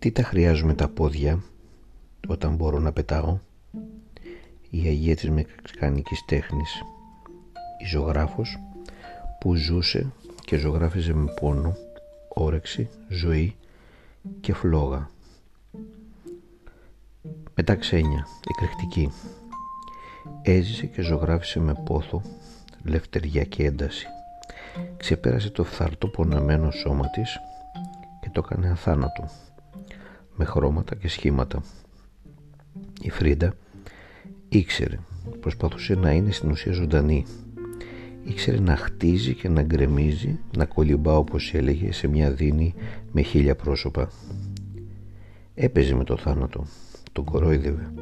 Τι τα χρειάζομαι τα πόδια όταν μπορώ να πετάω; Η Αγία της Μεξικανικής τέχνης. Η ζωγράφος που ζούσε και ζωγράφιζε με πόνο, όρεξη, ζωή και φλόγα. Μετά ξένια, εκρηκτική. Έζησε και ζωγράφισε με πόθο, λευτεριά και ένταση. Ξεπέρασε το φθαρτό ποναμένο σώμα της και το έκανε αθάνατο, με χρώματα και σχήματα. Η Φρίντα ήξερε, προσπαθούσε να είναι στην ουσία ζωντανή. Ήξερε να χτίζει και να γκρεμίζει, να κολυμπά όπως έλεγε σε μια δίνη με χίλια πρόσωπα. Έπαιζε με το θάνατο, τον κορόιδευε,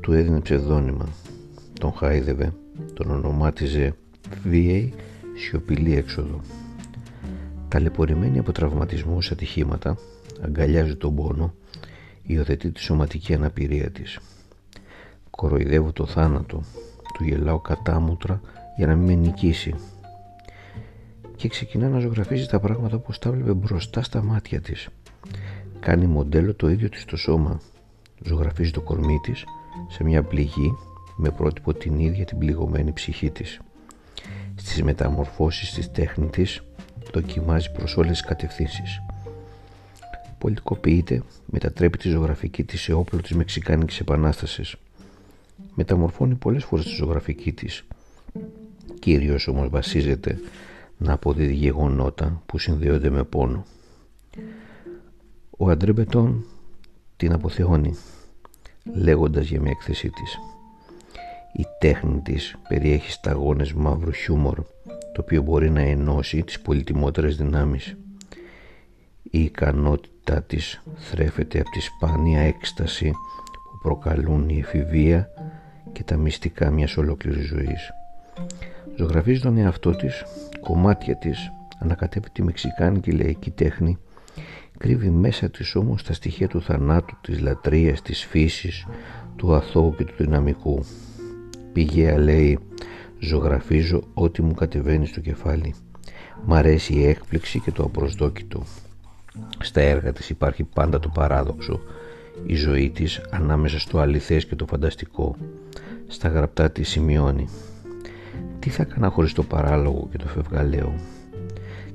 του έδινε ψευδόνυμα, τον χάιδευε, τον ονομάτιζε βίαιη σιωπηλή έξοδο. Ταλαιπωρημένη από τραυματισμούς ατυχήματα, αγκαλιάζει τον πόνο, υιοθετεί τη σωματική αναπηρία της. Κοροϊδεύω το θάνατο, του γελάω κατάμουτρα για να μην με νικήσει. Και ξεκινά να ζωγραφίζει τα πράγματα όπως τα βλέπε μπροστά στα μάτια της. Κάνει μοντέλο το ίδιο της το σώμα. Ζωγραφίζει το κορμί της σε μια πληγή με πρότυπο την ίδια την πληγωμένη ψυχή της. Στις μεταμορφώσεις της τέχνη της δοκιμάζει προς όλες τις κατευθύνσεις. Πολιτικοποιείται, μετατρέπει τη ζωγραφική της σε όπλο της Μεξικάνικης Επανάστασης. Μεταμορφώνει πολλές φορές τη ζωγραφική της. Κυρίως όμως βασίζεται να αποδίδει γεγονότα που συνδέονται με πόνο. Ο Αντρέ Μπετόν την αποθεώνει λέγοντας για μια έκθεσή της η τέχνη της περιέχει σταγόνες μαύρου χιούμορ το οποίο μπορεί να ενώσει τις πολυτιμότερες δυνάμεις. Η ικανότητά της θρέφεται από τη σπάνια έκσταση που προκαλούν η εφηβεία και τα μυστικά μιας ολόκληρης ζωής. Ζωγραφίζει τον εαυτό της, κομμάτια της, ανακατεύει τη μεξικάνικη λαϊκή τέχνη, κρύβει μέσα της όμως τα στοιχεία του θανάτου, της λατρείας, της φύσης, του αθώου και του δυναμικού. Πηγαία λέει Ζωγραφίζω ό,τι μου κατεβαίνει στο κεφάλι. Μ' αρέσει η έκπληξη και το απροσδόκητο. Στα έργα της υπάρχει πάντα το παράδοξο. Η ζωή της ανάμεσα στο αληθές και το φανταστικό. Στα γραπτά της σημειώνει. Τι θα έκανα χωρίς το παράλογο και το φευγαλαίο;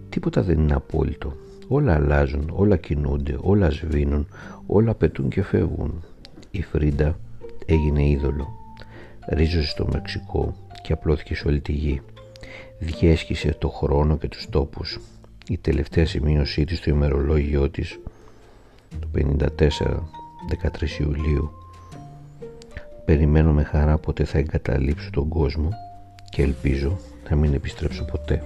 Τίποτα δεν είναι απόλυτο. Όλα αλλάζουν, όλα κινούνται, όλα σβήνουν, όλα πετούν και φεύγουν. Η Φρίντα έγινε είδωλο. Ρίζωσε στο Μεξικό και απλώθηκε σε όλη τη γη. Διέσχισε το χρόνο και τους τόπους. Η τελευταία σημείωσή της στο ημερολόγιό της το 54, 13 Ιουλίου. Περιμένω με χαρά πότε θα εγκαταλείψω τον κόσμο και ελπίζω να μην επιστρέψω ποτέ.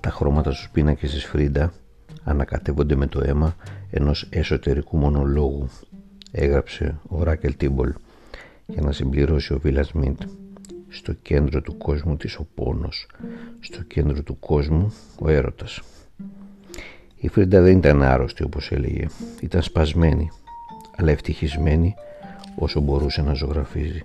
Τα χρώματα στους πίνακες της Φρίντα ανακατεύονται με το αίμα ενός εσωτερικού μονολόγου έγραψε η Ράκελ Τίμπολ για να συμπληρώσει ο Βίλα Σμιτ στο κέντρο του κόσμου της ο πόνος στο κέντρο του κόσμου ο έρωτας η Φρίντα δεν ήταν άρρωστη όπως έλεγε. Ήταν σπασμένη αλλά ευτυχισμένη όσο μπορούσε να ζωγραφίζει